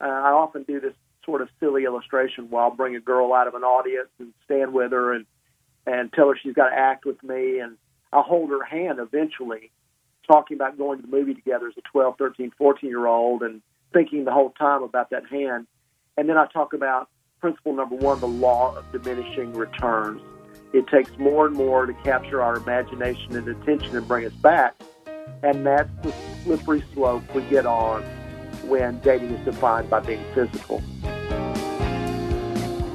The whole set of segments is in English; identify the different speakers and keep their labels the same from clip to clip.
Speaker 1: Uh, I often do this sort of silly illustration where I'll bring a girl out of an audience and stand with her and and tell her she's got to act with me, and I'll hold her hand eventually, talking about going to the movie together as a 12, 13, 14 year old, and thinking the whole time about that hand. And then I talk about principle number one, the law of diminishing returns. It takes more and more to capture our imagination and attention and bring us back. And that's the slippery slope we get on when dating is defined by being physical.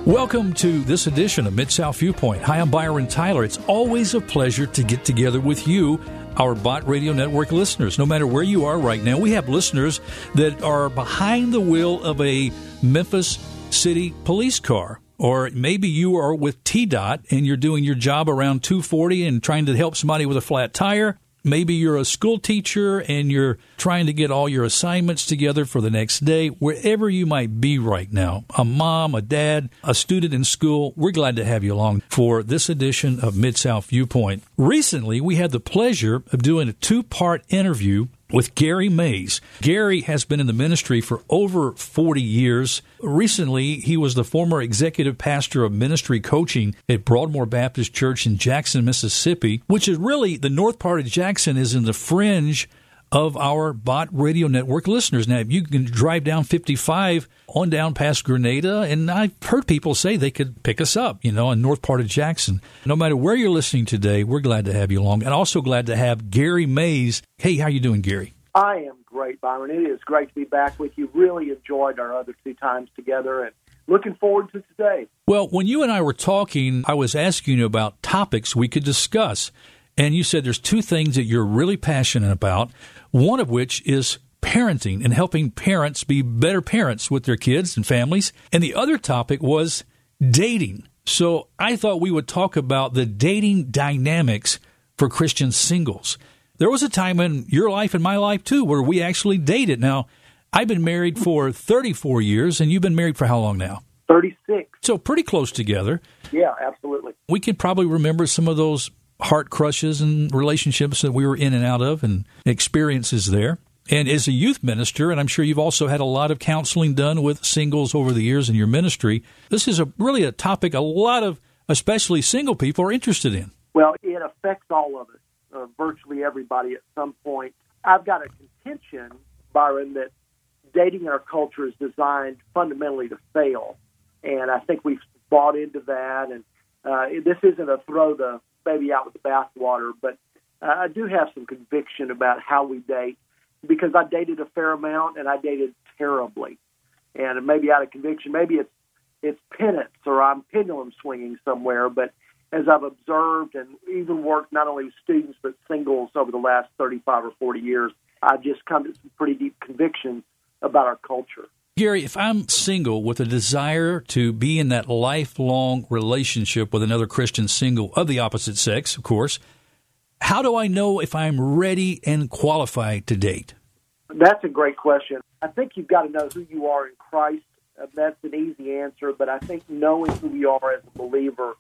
Speaker 2: Welcome to this edition of Mid South Viewpoint. Hi, I'm Byron Tyler. It's always a pleasure to get together with you, our Bott Radio Network listeners. No matter where you are right now, we have listeners that are behind the wheel of a Memphis City police car. Or maybe you are with TDOT and you're doing your job around 240 and trying to help somebody with a flat tire. Maybe you're a school teacher and you're trying to get all your assignments together for the next day. Wherever you might be right now, a mom, a dad, a student in school, we're glad to have you along for this edition of Mid South Viewpoint. Recently, we had the pleasure of doing a two part interview with Gary Maze. Gary has been in the ministry for over 40 years. Recently, he was the former executive pastor of ministry coaching at Broadmoor Baptist Church in Jackson, Mississippi, which is really the north part of Jackson is in the fringe of our Bott Radio Network listeners. Now, you can drive down 55 on down past Grenada, and I've heard people say they could pick us up, you know, in north part of Jackson. No matter where you're listening today, we're glad to have you along, and also glad to have Gary Maze. Hey, how you doing, Gary?
Speaker 1: I am great, Byron. It is great to be back with you. Really enjoyed our other two times together, and looking forward to today.
Speaker 2: Well, when you and I were talking, I was asking you about topics we could discuss. And you said there's two things that you're really passionate about one of which is parenting and helping parents be better parents with their kids and families. And the other topic was dating. So I thought we would talk about the dating dynamics for Christian singles. There was a time in your life and my life too where we actually dated. Now, I've been married for 34 years, and you've been married for how long now?
Speaker 1: 36.
Speaker 2: So pretty close together.
Speaker 1: Yeah, absolutely.
Speaker 2: We can probably remember some of those heart crushes and relationships that we were in and out of and experiences there. And as a youth minister, and I'm sure you've also had a lot of counseling done with singles over the years in your ministry, this is a really a topic a lot of especially single people are interested in.
Speaker 1: Well, it affects all of us, uh, virtually everybody at some point. I've got a contention, Byron, that dating in our culture is designed fundamentally to fail. And I think we've bought into that. And uh, this isn't a throw the baby out with the bathwater, but uh, I do have some conviction about how we date because I dated a fair amount and I dated terribly, and maybe out of conviction, maybe it's it's penance or I'm pendulum swinging somewhere, but as I've observed and even worked not only with students but singles over the last 35 or 40 years, I've just come to some pretty deep convictions about our culture.
Speaker 2: Gary, if I'm single with a desire to be in that lifelong relationship with another Christian single of the opposite sex, of course, how do I know if I'm ready and qualified to date?
Speaker 1: That's a great question. I think you've got to know who you are in Christ. Uh, that's an easy answer, but I think knowing who you are as a believer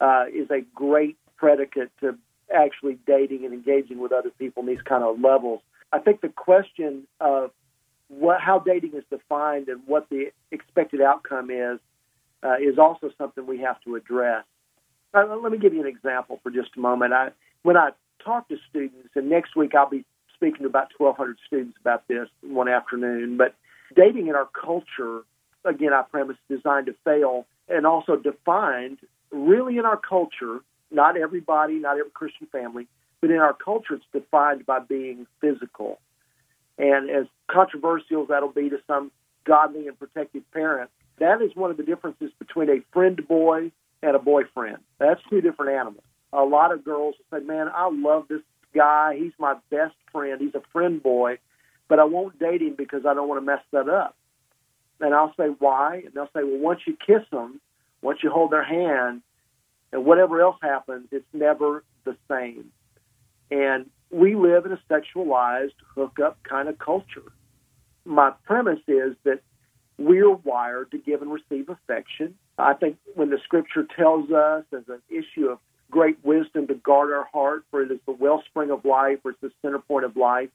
Speaker 1: uh, is a great predicate to actually dating and engaging with other people in these kind of levels. I think the question of what, how dating is defined and what the expected outcome is uh, is also something we have to address. Uh, let me give you an example for just a moment. I, when I talk to students, and next week I'll be speaking to about 1,200 students about this one afternoon, but dating in our culture, again, I premise, designed to fail and also defined really in our culture, not everybody, not every Christian family, but in our culture, it's defined by being physical. And as controversial that'll be to some godly and protective parent. that is one of the differences between a friend boy and a boyfriend. That's two different animals. A lot of girls say, Man, I love this guy. He's my best friend. He's a friend boy, but I won't date him because I don't want to mess that up. And I'll say, Why? And they'll say, Well, once you kiss them, once you hold their hand, and whatever else happens, it's never the same. And we live in a sexualized hookup kind of culture. My premise is that we're wired to give and receive affection. I think when the scripture tells us as an issue of great wisdom to guard our heart, for it is the wellspring of life, or it's the center point of life.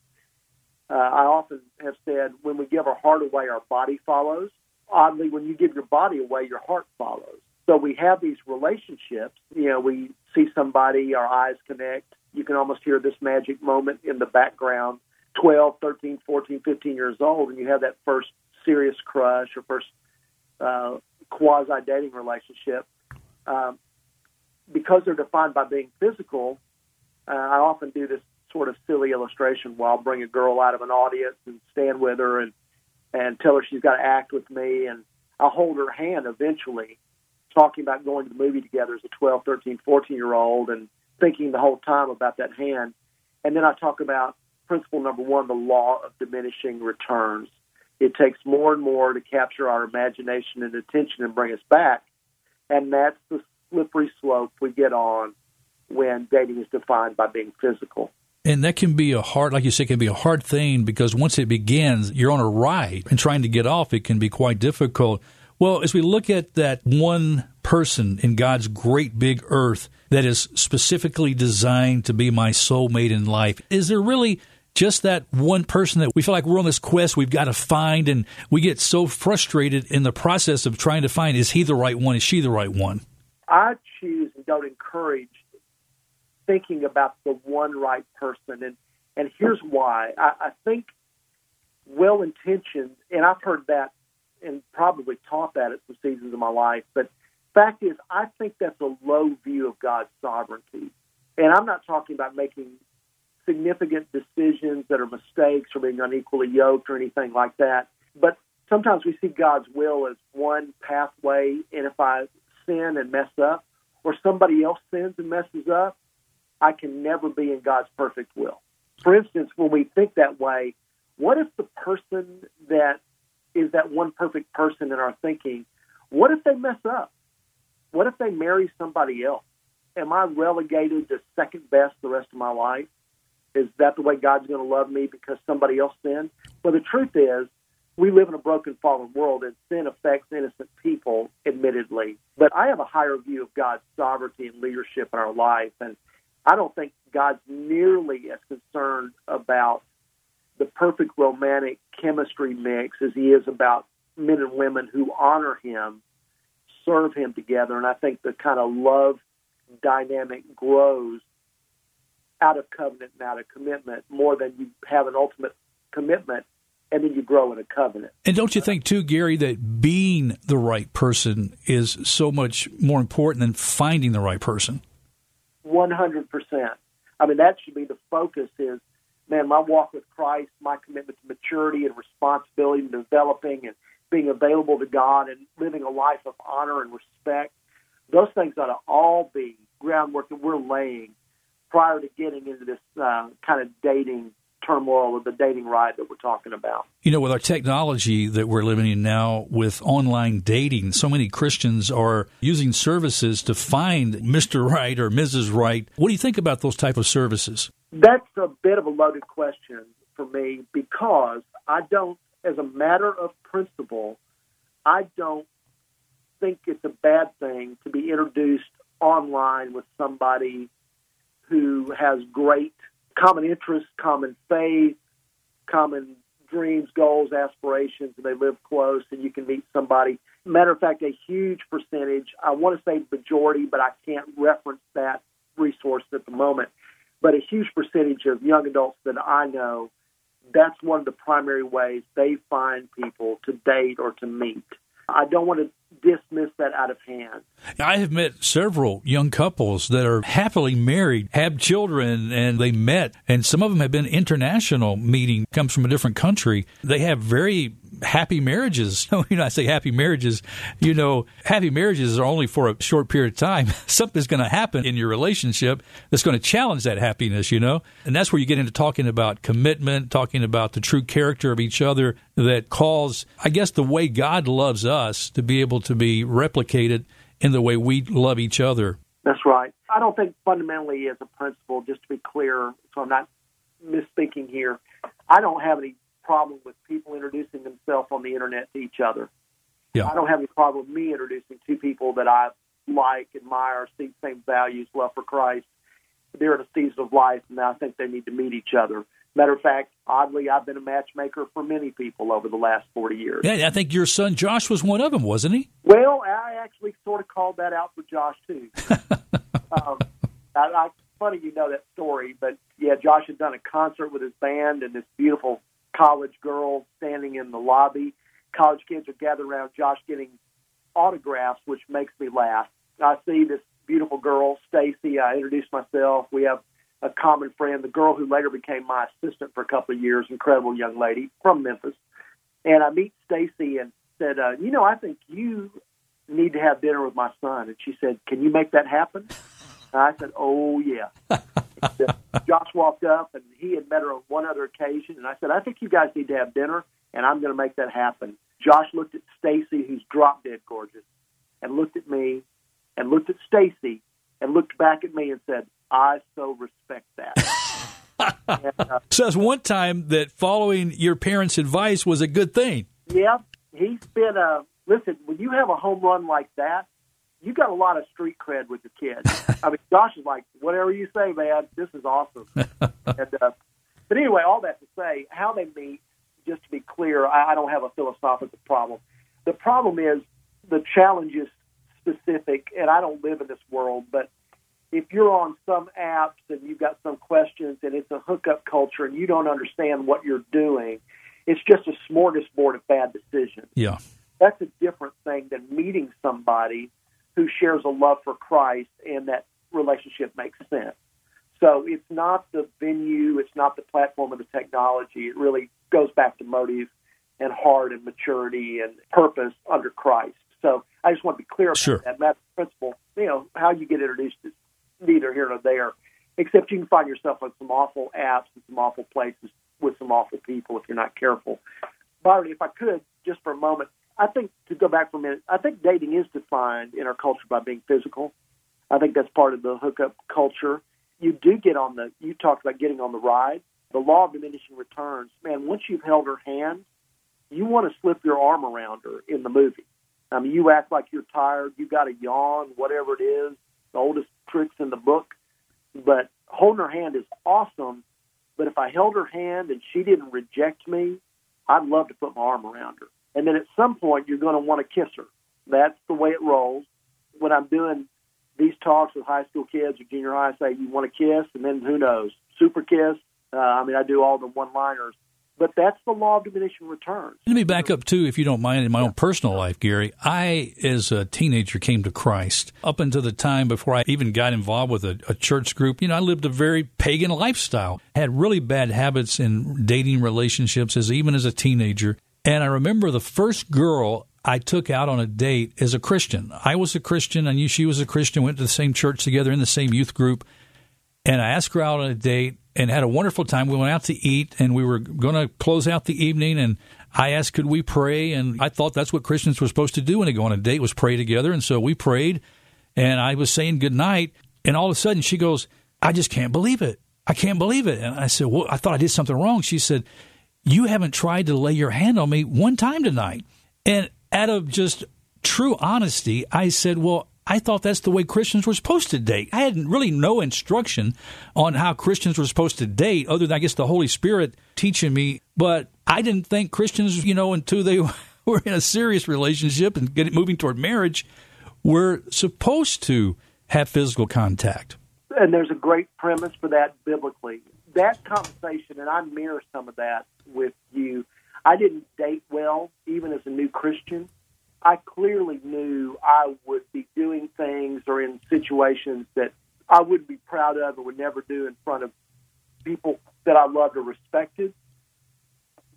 Speaker 1: Uh, I often have said when we give our heart away, our body follows. Oddly, when you give your body away, your heart follows. So we have these relationships. You know, we see somebody, our eyes connect. You can almost hear this magic moment in the background. 12, 13, 14, 15 years old, and you have that first serious crush or first uh, quasi dating relationship. Um, because they're defined by being physical, uh, I often do this sort of silly illustration where I'll bring a girl out of an audience and stand with her and and tell her she's got to act with me, and I'll hold her hand eventually, talking about going to the movie together as a 12, 13, 14 year old, and thinking the whole time about that hand. And then I talk about principle number one, the law of diminishing returns. It takes more and more to capture our imagination and attention and bring us back. And that's the slippery slope we get on when dating is defined by being physical.
Speaker 2: And that can be a hard, like you say, can be a hard thing because once it begins, you're on a ride and trying to get off, it can be quite difficult. Well, as we look at that one person in God's great big earth that is specifically designed to be my soulmate in life, is there really just that one person that we feel like we're on this quest we've got to find and we get so frustrated in the process of trying to find is he the right one is she the right one
Speaker 1: i choose and don't encourage thinking about the one right person. And, and here's why. I, I think well intentioned, and I've heard that and probably taught that at some seasons of my life, but fact is, I think that's a low view of God's sovereignty. And I'm not talking about making significant decisions that are mistakes or being unequally yoked or anything like that. But sometimes we see God's will as one pathway, and if I sin and mess up, or somebody else sins and messes up, I can never be in God's perfect will. For instance, when we think that way, what if the person that is that one perfect person in our thinking, what if they mess up? What if they marry somebody else? Am I relegated to second best the rest of my life? Is that the way God's going to love me because somebody else sinned? Well, the truth is, we live in a broken, fallen world, and sin affects innocent people, admittedly. But I have a higher view of God's sovereignty and leadership in our life. And I don't think God's nearly as concerned about the perfect romantic chemistry mix as he is about men and women who honor him, serve him together. And I think the kind of love dynamic grows out of covenant and out of commitment more than you have an ultimate commitment and then you grow in a covenant.
Speaker 2: And don't you think too, Gary, that being the right person is so much more important than finding the right person?
Speaker 1: 100%. I mean, that should be the focus is, man, my walk with Christ, my commitment to maturity and responsibility and developing and being available to God and living a life of honor and respect. Those things ought to all be groundwork that we're laying prior to getting into this uh, kind of dating turmoil of the dating ride that we're talking about.
Speaker 2: You know, with our technology that we're living in now with online dating, so many Christians are using services to find Mr. Right or Mrs. Right. What do you think about those type of services?
Speaker 1: That's a bit of a loaded question for me because I don't, as a matter of principle, I don't think it's a bad thing to be introduced online with somebody who has great common interests, common faith, common dreams, goals, aspirations, and they live close, and you can meet somebody. Matter of fact, a huge percentage, I want to say majority, but I can't reference that resource at the moment, but a huge percentage of young adults that I know, that's one of the primary ways they find people to date or to meet. I don't want to dismiss that out of hand.
Speaker 2: I have met several young couples that are happily married, have children, and they met, and some of them have been international meeting, comes from a different country. They have very happy marriages. you know, I say happy marriages, you know, happy marriages are only for a short period of time. Something's going to happen in your relationship that's going to challenge that happiness, you know? And that's where you get into talking about commitment, talking about the true character of each other that calls, I guess, the way God loves us to be able to be replicated in the way we love each other.
Speaker 1: That's right. I don't think fundamentally as a principle, just to be clear, so I'm not misspeaking here, I don't have any problem with people introducing themselves on the internet to each other. Yeah. I don't have any problem with me introducing two people that I like, admire, see the same values, love for Christ. They're in a season of life, and I think they need to meet each other. Matter of fact, oddly, I've been a matchmaker for many people over the last 40 years.
Speaker 2: Yeah, I think your son Josh was one of them, wasn't he?
Speaker 1: Well, I actually sort of called that out for Josh, too. um, I, I, funny you know that story, but yeah, Josh had done a concert with his band, and this beautiful college girl standing in the lobby. College kids are gathered around Josh getting autographs, which makes me laugh. I see this beautiful girl, Stacy. I introduce myself. We have a common friend, the girl who later became my assistant for a couple of years, incredible young lady from Memphis. And I meet Stacy and said, uh, "You know, I think you need to have dinner with my son." And she said, "Can you make that happen?" And I said, "Oh yeah." Josh walked up, and he had met her on one other occasion, and I said, "I think you guys need to have dinner, and I'm going to make that happen." Josh looked at Stacy, who's drop dead gorgeous, and looked at me, and looked at Stacy, and looked back at me and said, I so respect that.
Speaker 2: and, uh, Says one time that following your parents' advice was a good thing.
Speaker 1: Yeah, he's been a listen. When you have a home run like that, you got a lot of street cred with the kids. I mean, Josh is like, whatever you say, man, this is awesome. and, uh, but anyway, all that to say, how they meet. Just to be clear, I, I don't have a philosophical problem. The problem is the challenge is specific, and I don't live in this world, but if you're on some apps and you've got some questions and it's a hookup culture and you don't understand what you're doing, it's just a smorgasbord of bad decisions.
Speaker 2: Yeah.
Speaker 1: That's a different thing than meeting somebody who shares a love for Christ and that relationship makes sense. So it's not the venue, it's not the platform of the technology. It really goes back to motive and heart and maturity and purpose under Christ. So I just want to be clear about
Speaker 2: sure.
Speaker 1: that. Matter principle, you know, how you get introduced is neither here nor there. Except you can find yourself on some awful apps and some awful places with some awful people if you're not careful. Byron, if I could, just for a moment, I think to go back for a minute, I think dating is defined in our culture by being physical. I think that's part of the hookup culture. You do get on the, you talked about getting on the ride. The law of diminishing returns, man, once you've held her hand, you want to slip your arm around her in the movie. I mean, you act like you're tired, you got a yawn, whatever it is, the oldest tricks in the book. But holding her hand is awesome. But if I held her hand and she didn't reject me, I'd love to put my arm around her. And then at some point, you're going to want to kiss her. That's the way it rolls. When I'm doing these talks with high school kids or junior high, I say, You want to kiss? And then who knows? Super kiss. Uh, I mean, I do all the one liners. But that's the law of diminishing returns.
Speaker 2: Let me back up too, if you don't mind, in my own personal life, Gary. I, as a teenager, came to Christ. Up until the time before I even got involved with a, a church group, you know, I lived a very pagan lifestyle. Had really bad habits in dating relationships as even as a teenager. And I remember the first girl I took out on a date as a Christian. I was a Christian. I knew she was a Christian. Went to the same church together in the same youth group. And I asked her out on a date and had a wonderful time. We went out to eat and we were going to close out the evening. And I asked, could we pray? And I thought that's what Christians were supposed to do when they go on a date was pray together. And so we prayed and I was saying good night. And all of a sudden she goes, I just can't believe it. I can't believe it. And I said, well, I thought I did something wrong. She said, you haven't tried to lay your hand on me one time tonight. And out of just true honesty, I said, well, I thought that's the way Christians were supposed to date. I had really no instruction on how Christians were supposed to date, other than I guess the Holy Spirit teaching me. But I didn't think Christians, you know, until they were in a serious relationship and getting moving toward marriage, were supposed to have physical contact.
Speaker 1: And there's a great premise for that biblically. That conversation, and I mirror some of that with you. I didn't date well, even as a new Christian. I clearly knew I would be doing things or in situations that I wouldn't be proud of or would never do in front of people that I loved or respected.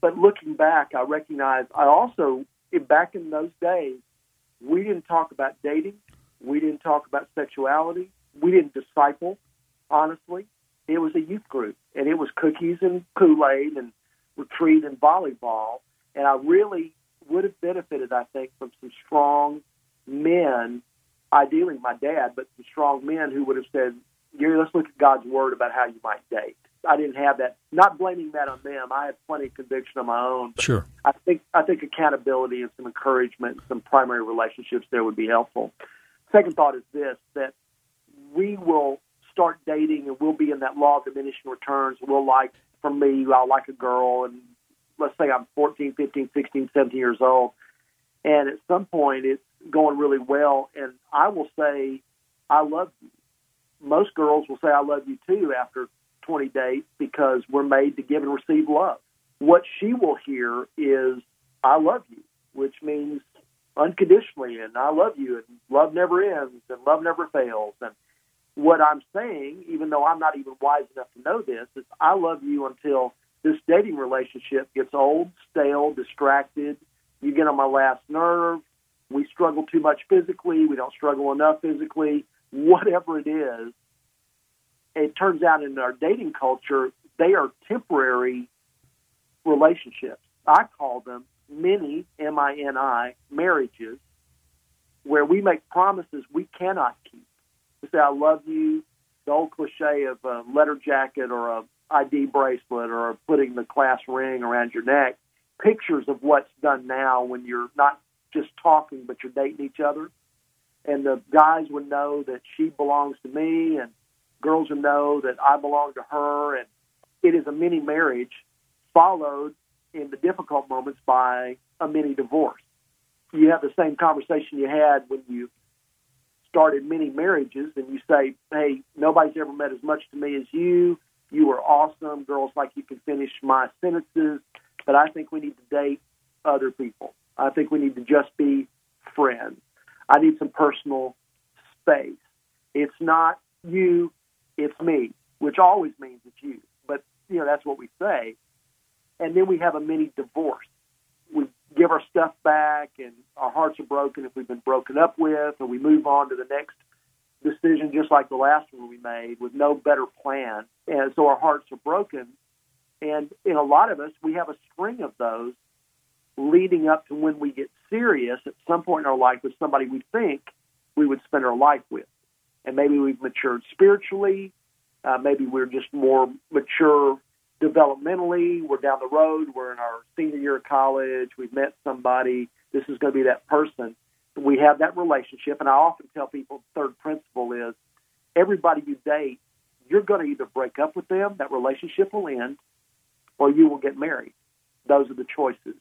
Speaker 1: But looking back, I recognize I also, back in those days, we didn't talk about dating. We didn't talk about sexuality. We didn't disciple, honestly. It was a youth group, and it was cookies and Kool Aid and retreat and volleyball. And I really would have benefited, I think, from some strong men, ideally my dad, but some strong men who would have said, Gary, let's look at God's word about how you might date. I didn't have that. Not blaming that on them. I had plenty of conviction on my own.
Speaker 2: Sure.
Speaker 1: I think I think accountability and some encouragement, and some primary relationships there would be helpful. Second thought is this: that we will start dating and we'll be in that law of diminishing returns. We'll like for me, I like a girl, and let's say I'm 14, 15, 16, 17 years old, and at some point it's going really well, and I will say, I love you. Most girls will say, I love you too after 20 dates because we're made to give and receive love. What she will hear is, I love you, which means unconditionally, and I love you, and love never ends, and love never fails. And what I'm saying, even though I'm not even wise enough to know this, is I love you until this dating relationship gets old, stale, distracted. You get on my last nerve. We struggle too much physically. We don't struggle enough physically. Whatever it is, it turns out in our dating culture, they are temporary relationships. I call them mini, M I N I, marriages, where we make promises we cannot keep. We say, I love you, the old cliche of a letter jacket or a ID bracelet or putting the class ring around your neck, pictures of what's done now when you're not just talking, but you're dating each other. And the guys would know that she belongs to me, and girls would know that I belong to her. And it is a mini marriage followed in the difficult moments by a mini divorce. You have the same conversation you had when you started many marriages, and you say, "Hey, nobody's ever meant as much to me as you. You are awesome. Girls like you can finish my sentences, but I think we need to date other people. I think we need to just be friends. I need some personal space. It's not you, it's me, which always means it's you. But you know that's what we say and then we have a mini divorce. Give our stuff back, and our hearts are broken if we've been broken up with, or we move on to the next decision, just like the last one we made, with no better plan. And so our hearts are broken. And in a lot of us, we have a string of those leading up to when we get serious at some point in our life with somebody we think we would spend our life with. And maybe we've matured spiritually. Uh, maybe we're just more mature developmentally. We're down the road. We're in our senior year of college. We've met somebody. This is going to be that person. We have that relationship. And I often tell people the third principle is everybody you date, you're going to either break up with them, that relationship will end, or you will get married. Those are the choices.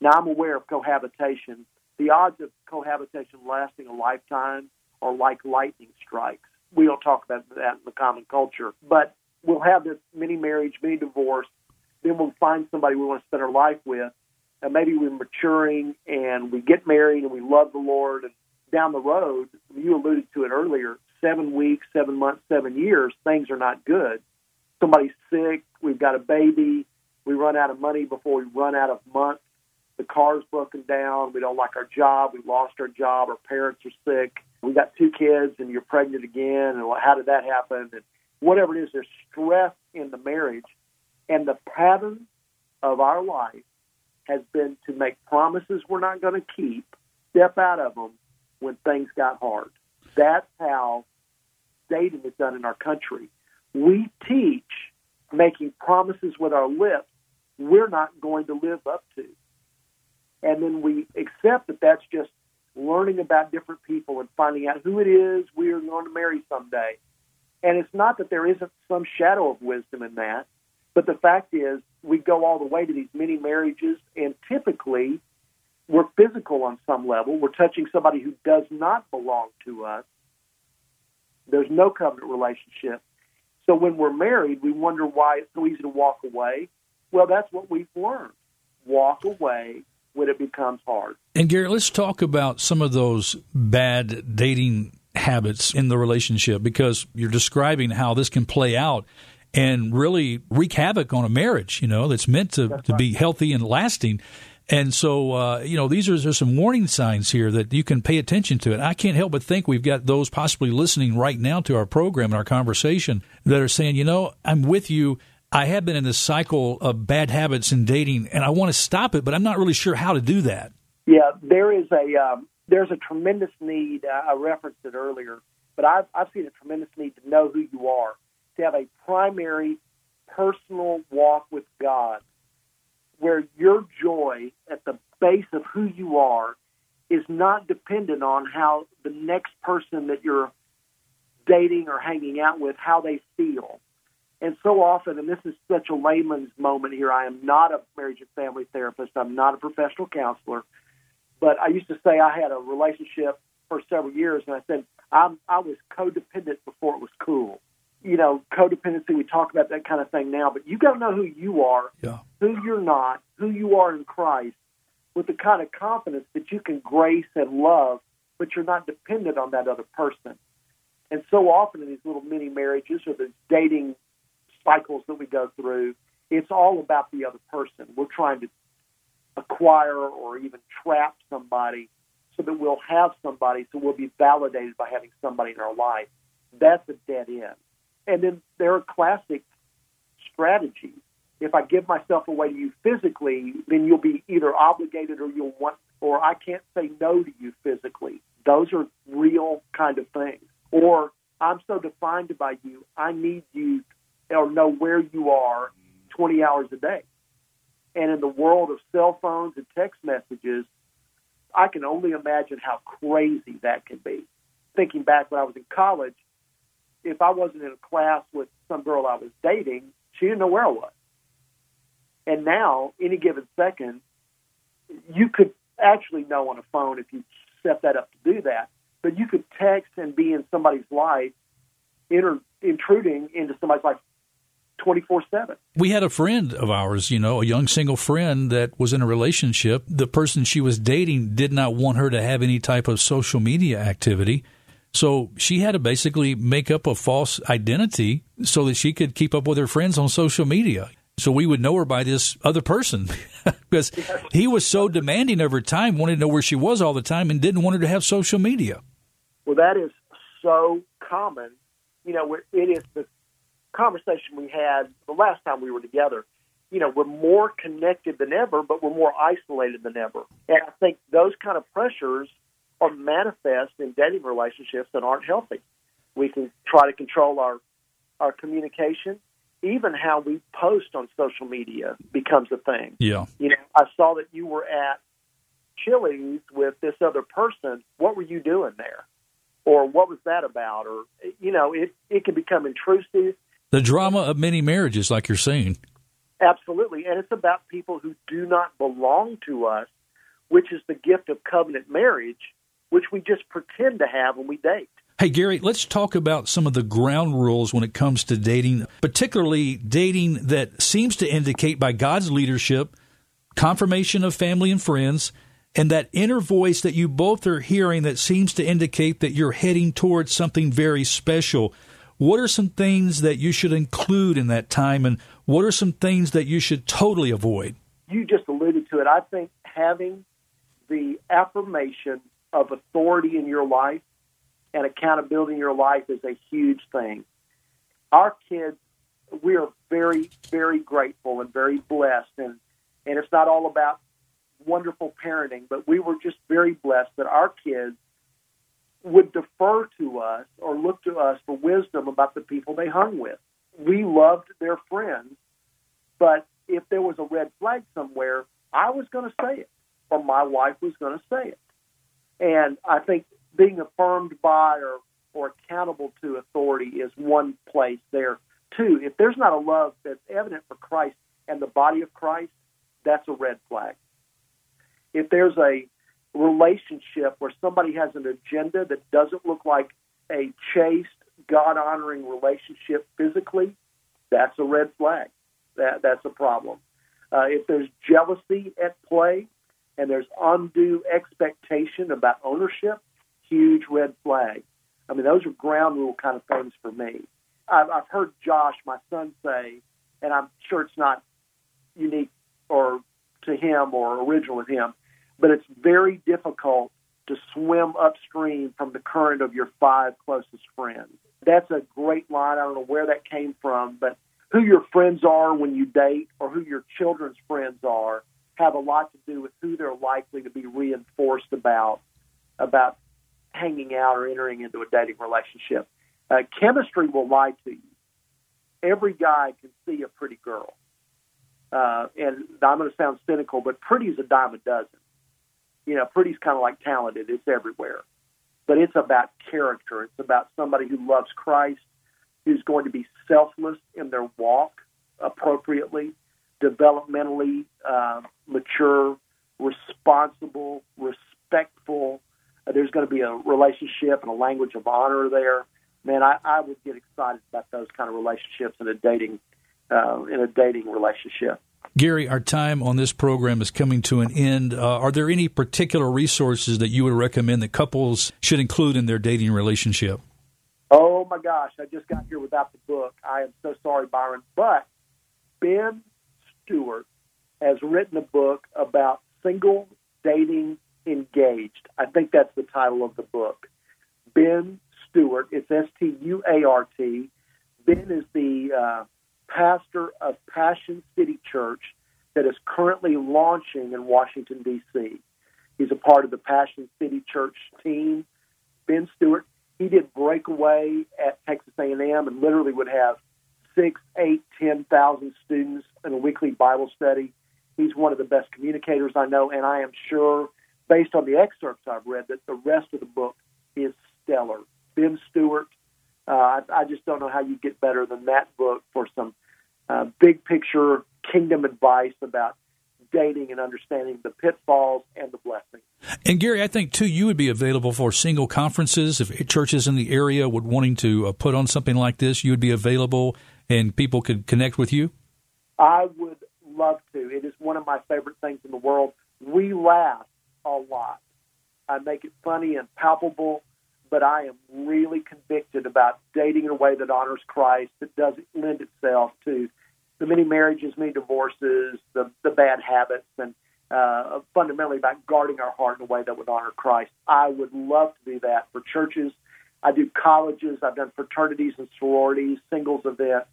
Speaker 1: Now, I'm aware of cohabitation. The odds of cohabitation lasting a lifetime are like lightning strikes. We don't talk about that in the common culture. But we'll have this mini marriage, mini divorce. Then we'll find somebody we want to spend our life with. And maybe we're maturing and we get married and we love the Lord. And down the road, you alluded to it earlier, seven weeks, seven months, seven years, things are not good. Somebody's sick, we've got a baby, we run out of money before we run out of months. The car's broken down, we don't like our job, we lost our job, our parents are sick, we got two kids and you're pregnant again, and how did that happen? And whatever it is, there's stress in the marriage. And the pattern of our life has been to make promises we're not going to keep, step out of them when things got hard. That's how dating is done in our country. We teach making promises with our lips we're not going to live up to. And then we accept that that's just learning about different people and finding out who it is we are going to marry someday. And it's not that there isn't some shadow of wisdom in that, but the fact is we go all the way to these many marriages, and typically we're physical on some level. We're touching somebody who does not belong to us. There's no covenant relationship. So when we're married, we wonder why it's so easy to walk away. Well, that's what we've learned. Walk away when it becomes hard.
Speaker 2: And Garrett, let's talk about some of those bad dating habits in the relationship because you're describing how this can play out and really wreak havoc on a marriage, you know, that's meant to, that's to right. be healthy and lasting. And so, uh, you know, these are there's some warning signs here that you can pay attention to. And I can't help but think we've got those possibly listening right now to our program and our conversation that are saying, you know, I'm with you. I have been in this cycle of bad habits in dating, and I want to stop it, but I'm not really sure how to do that.
Speaker 1: Yeah, there is a um, there's a tremendous need. I referenced it earlier, but I've, I've seen a tremendous need to know who you are, to have a primary personal walk with God, where your joy at the base of who you are is not dependent on how the next person that you're dating or hanging out with how they feel. And so often, and this is such a layman's moment here, I am not a marriage and family therapist. I'm not a professional counselor. But I used to say I had a relationship for several years, and I said I'm, I was codependent before it was cool. You know, codependency, we talk about that kind of thing now, but you got to know who you are,
Speaker 2: yeah.
Speaker 1: who you're not, who you are in Christ, with the kind of confidence that you can grace and love, but you're not dependent on that other person. And so often in these little mini marriages or the dating cycles that we go through, it's all about the other person. We're trying to acquire or even trap somebody so that we'll have somebody, so we'll be validated by having somebody in our life. That's a dead end. And then there are classic strategies. If I give myself away to you physically, then you'll be either obligated or you'll want, or I can't say no to you physically. Those are real kind of things. Or I'm so defined by you, I need you or know where you are 20 hours a day. And in the world of cell phones and text messages, I can only imagine how crazy that can be. Thinking back when I was in college, if I wasn't in a class with some girl I was dating, she didn't know where I was. And now, any given second, you could actually know on a phone if you set that up to do that. But you could text and be in somebody's life, inter- intruding into somebody's life 24 7.
Speaker 2: We had a friend of ours, you know, a young single friend that was in a relationship. The person she was dating did not want her to have any type of social media activity. So she had to basically make up a false identity so that she could keep up with her friends on social media. So we would know her by this other person because he was so demanding of her time, wanted to know where she was all the time, and didn't want her to have social media.
Speaker 1: Well, that is so common. You know, it is the conversation we had the last time we were together. You know, we're more connected than ever, but we're more isolated than ever. And I think those kind of pressures are manifest in dating relationships that aren't healthy. We can try to control our our communication. Even how we post on social media becomes a thing.
Speaker 2: Yeah.
Speaker 1: You know, I saw that you were at Chili's with this other person. What were you doing there? Or what was that about? Or you know, it it can become intrusive
Speaker 2: the drama of many marriages, like you're saying.
Speaker 1: Absolutely. And it's about people who do not belong to us, which is the gift of covenant marriage, which we just pretend to have when we date.
Speaker 2: Hey, Gary, let's talk about some of the ground rules when it comes to dating, particularly dating that seems to indicate by God's leadership, confirmation of family and friends, and that inner voice that you both are hearing that seems to indicate that you're heading towards something very special. What are some things that you should include in that time, and what are some things that you should totally avoid?
Speaker 1: You just alluded to it. I think having the affirmation of authority in your life and accountability in your life is a huge thing. Our kids, we are very, very grateful and very blessed, and and it's not all about wonderful parenting, but we were just very blessed that our kids would defer to us or look to us for wisdom about the people they hung with. We loved their friends, but if there was a red flag somewhere, I was going to say it, or my wife was going to say it. And I think being affirmed by or, or accountable to authority is one place there. Two, if there's not a love that's evident for Christ and the body of Christ, that's a red flag. If there's a relationship where somebody has an agenda that doesn't look like a chaste, God honoring relationship physically, that's a red flag. That that's a problem. Uh, if there's jealousy at play and there's undue expectation about ownership, huge red flag. I mean, those are ground rule kind of things for me. I've, I've heard Josh, my son, say, and I'm sure it's not unique or to him or original with him but it's very difficult to swim upstream from the current of your five closest friends. That's a great line. I don't know where that came from, but who your friends are when you date or who your children's friends are have a lot to do with who they're likely to be reinforced about about hanging out or entering into a dating relationship. Uh, chemistry will lie to you. Every guy can see a pretty girl. Uh, and I'm going to sound cynical, but pretty is a dime a dozen you know, pretty's kind of like talented. It's everywhere. But it's about character. It's about somebody who loves Christ, who's going to be selfless in their walk appropriately, developmentally uh, mature, responsible, respectful. Uh, there's going to be a relationship and a language of honor there. Man, I, I would get excited about those kind of relationships in a dating uh, in a dating relationship.
Speaker 2: Gary, our time on this program is coming to an end. Uh, are there any particular resources that you would recommend that couples should include in their dating relationship?
Speaker 1: Oh my gosh, I just got here without the book. I am so sorry, Byron. But Ben Stuart has written a book about single dating engaged. I think that's the title of the book. Ben Stuart. It's S T U A R T. Ben is the uh, pastor of Passion City Church that is currently launching in Washington, D.C. He's a part of the Passion City Church team. Ben Stuart, he did breakaway at Texas A&M and literally would have six, eight, ten thousand students in a weekly Bible study. He's one of the best communicators I know, and I am sure, based on the excerpts I've read, that the rest of the book is stellar. Ben Stuart, uh, I, I just don't know how you get better than that book for some uh, big picture kingdom advice about dating and understanding the pitfalls and the blessings.
Speaker 2: And Gary, I think too, you would be available for single conferences if churches in the area would wanting to uh, put on something like this. You would be available, and people could connect with you.
Speaker 1: I would love to. It is one of my favorite things in the world. We laugh a lot. I make it funny and palpable, but I am really convicted about dating in a way that honors Christ, that doesn't lend itself to the many marriages, many divorces, the, the bad habits, and uh, fundamentally about guarding our heart in a way that would honor Christ. I would love to do that for churches. I do colleges. I've done fraternities and sororities, singles events.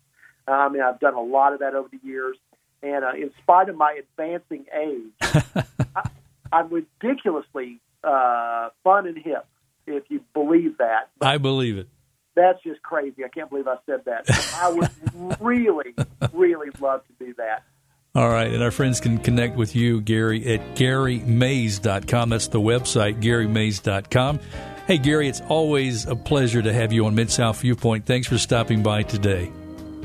Speaker 1: I mean, I've done a lot of that over the years. And uh, in spite of my advancing age, I, I'm ridiculously uh, fun and hip, if you believe that.
Speaker 2: But, I believe it
Speaker 1: that's just crazy. I can't believe I said that. I would really, really love to do that.
Speaker 2: All right, and our friends can connect with you, Gary, at GaryMaze.com. That's the website, GaryMaze.com. Hey, Gary, it's always a pleasure to have you on Mid South Viewpoint. Thanks for stopping by today.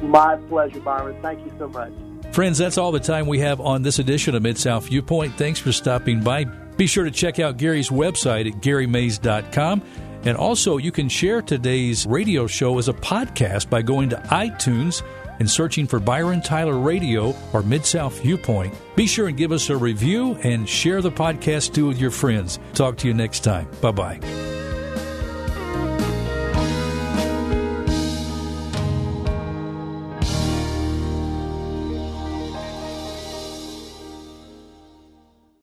Speaker 1: My pleasure, Byron. Thank you so much.
Speaker 2: Friends, that's all the time we have on this edition of Mid South Viewpoint. Thanks for stopping by. Be sure to check out Gary's website at GaryMaze.com. And also, you can share today's radio show as a podcast by going to iTunes and searching for Byron Tyler Radio or Mid South Viewpoint. Be sure and give us a review and share the podcast too with your friends. Talk to you next time. Bye bye.